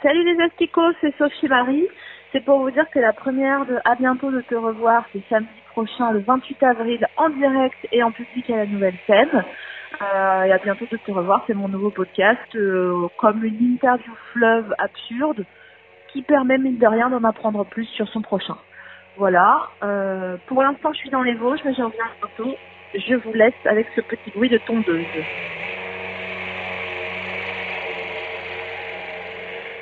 Salut les asticots, c'est Sophie Marie. C'est pour vous dire que la première de À bientôt de te revoir, c'est samedi prochain, le 28 avril, en direct et en public à la nouvelle scène. Euh, et à bientôt de te revoir, c'est mon nouveau podcast, euh, comme une interview fleuve absurde qui permet, mine de rien, d'en apprendre plus sur son prochain. Voilà. Euh, pour l'instant, je suis dans les Vosges, mais je reviens bientôt. Je vous laisse avec ce petit bruit de tondeuse.